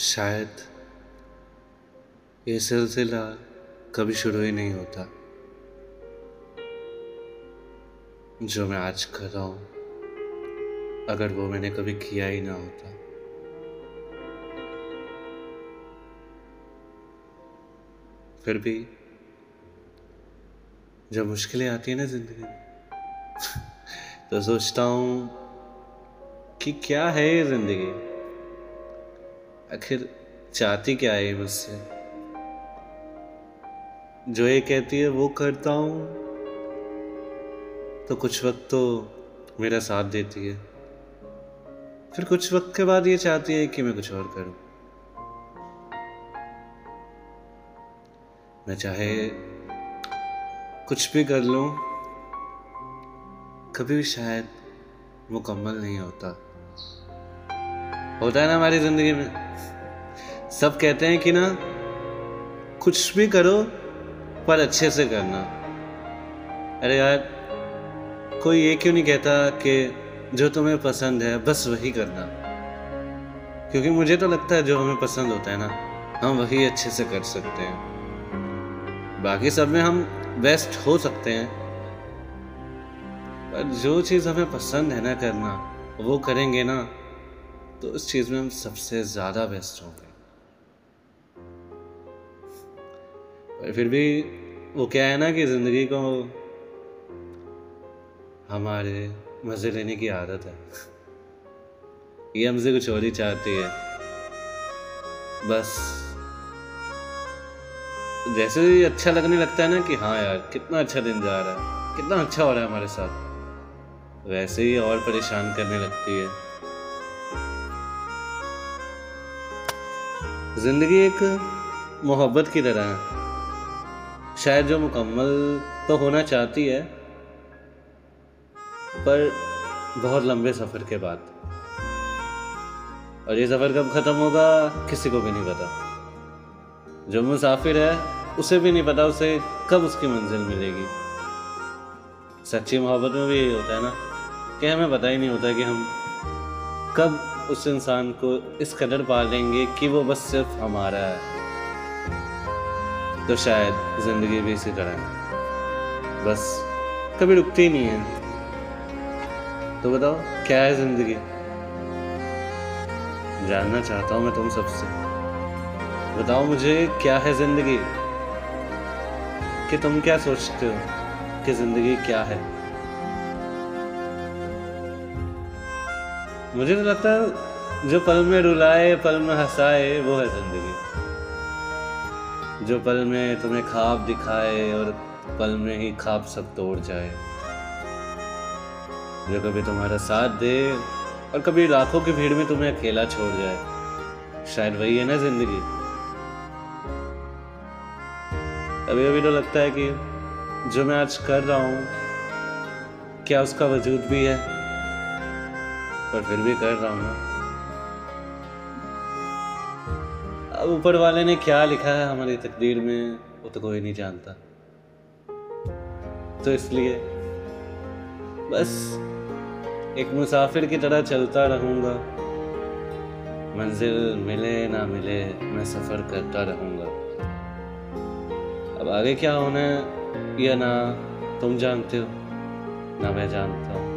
शायद ये सिलसिला कभी शुरू ही नहीं होता, जो मैं आज कर रहा हूँ, अगर वो मैंने कभी किया ही ना होता। फिर भी, जब मुश्किलें आती है ना ज़िंदगी में तो सोचता हूँ कि क्या है ये ज़िंदगी? आखिर चाहती क्या है मुझसे? जो ये कहती है, वो करता हूँ। तो कुछ वक्त तो मेरा साथ देती है। फिर कुछ वक्त के बाद ये चाहती है कि मैं कुछ और करूँ। मैं चाहे कुछ भी कर लूँ, कभी भी शायद मुकम्मल नहीं होता। होता है ना हमारी ज़िंदगी में? सब कहते हैं कि ना, कुछ भी करो, पर अच्छे से करना। अरे यार, कोई ये क्यों नहीं कहता कि जो तुम्हें पसंद है, बस वही करना? क्योंकि मुझे तो लगता है जो हमें पसंद होता है ना, हम वही अच्छे से कर सकते हैं। बाकी सब में हम बेस्ट हो सकते हैं। पर जो चीज़ हमें पसंद है ना करना, वो करेंगे ना तो उस चीज़ में हम सबसे ज़्यादा बेस्ट होंगे फिर भी वो क्या है ना कि ज़िंदगी को हमारे मज़े लेने की आदत है। ये हमसे कुछ और ही चाहती है। बस जैसे ही अच्छा लगने लगता है ना कि हाँ यार, कितना अच्छा दिन जा रहा है, कितना अच्छा हो रहा है हमारे साथ, वैसे ही और परेशान करने लगती है। ज़िंदगी एक मोहब्बत की तरह है। शायद जो मुकम्मल तो होना चाहती है, पर बहुत लंबे सफ़र के बाद। और ये सफ़र कब ख़त्म होगा, किसी को भी नहीं पता। जो मुसाफिर है, उसे भी नहीं पता उसे कब उसकी मंजिल मिलेगी। सच्ची मोहब्बत में भी यही होता है ना, कि हमें पता ही नहीं होता कि हम कब उस इंसान को इस कदर पा लेंगे कि वो बस सिर्फ़ हमारा है। तो शायद ज़िंदगी भी इसी तरह है। बस कभी रुकती नहीं है। तो बताओ, क्या है ज़िंदगी? जानना चाहता हूँ मैं तुम सबसे। बताओ मुझे, क्या है ज़िंदगी? कि तुम क्या सोचते हो कि ज़िंदगी क्या है? मुझे तो लगता है जो पल में रुलाए, पल में हंसाए, वो है ज़िंदगी। जो पल में तुम्हें ख्वाब दिखाए और पल में ही ख्वाब सब तोड़ जाए। जो कभी तुम्हारा साथ दे और कभी लाखों की भीड़ में तुम्हें अकेला छोड़ जाए। शायद वही है ना ज़िंदगी। कभी कभी तो लगता है कि जो मैं आज कर रहा हूँ, क्या उसका वजूद भी है? पर फिर भी कर रहा हूँ ना। अब ऊपर वाले ने क्या लिखा है हमारी तकदीर में, वो तो कोई नहीं जानता। तो इसलिए बस एक मुसाफिर की तरह चलता रहूँगा। मंजिल मिले ना मिले मैं सफ़र करता रहूँगा। अब आगे क्या होना है, या ना, तुम जानते हो, ना मैं जानता हूँ।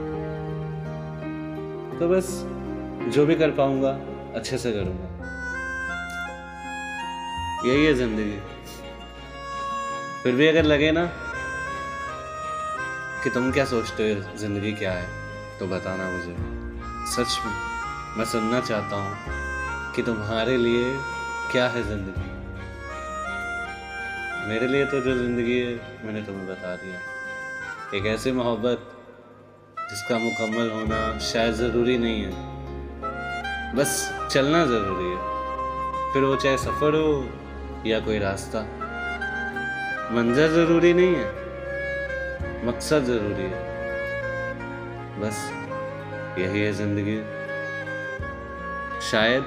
तो बस जो भी कर पाऊँगा, अच्छे से करूँगा। यही है ज़िंदगी। फिर भी अगर लगे ना कि तुम क्या सोचते हो, ज़िंदगी क्या है तो बताना मुझे। सच में, मैं सुनना चाहता हूँ कि तुम्हारे लिए क्या है ज़िंदगी। मेरे लिए तो जो ज़िंदगी है, मैंने तुम्हें बता दिया। एक ऐसी मोहब्बत जिसका मुकम्मल होना शायद ज़रूरी नहीं है। बस चलना ज़रूरी है। फिर वो चाहे सफ़र हो या कोई रास्ता। मंजर ज़रूरी नहीं है। मकसद ज़रूरी है। बस यही है ज़िंदगी। शायद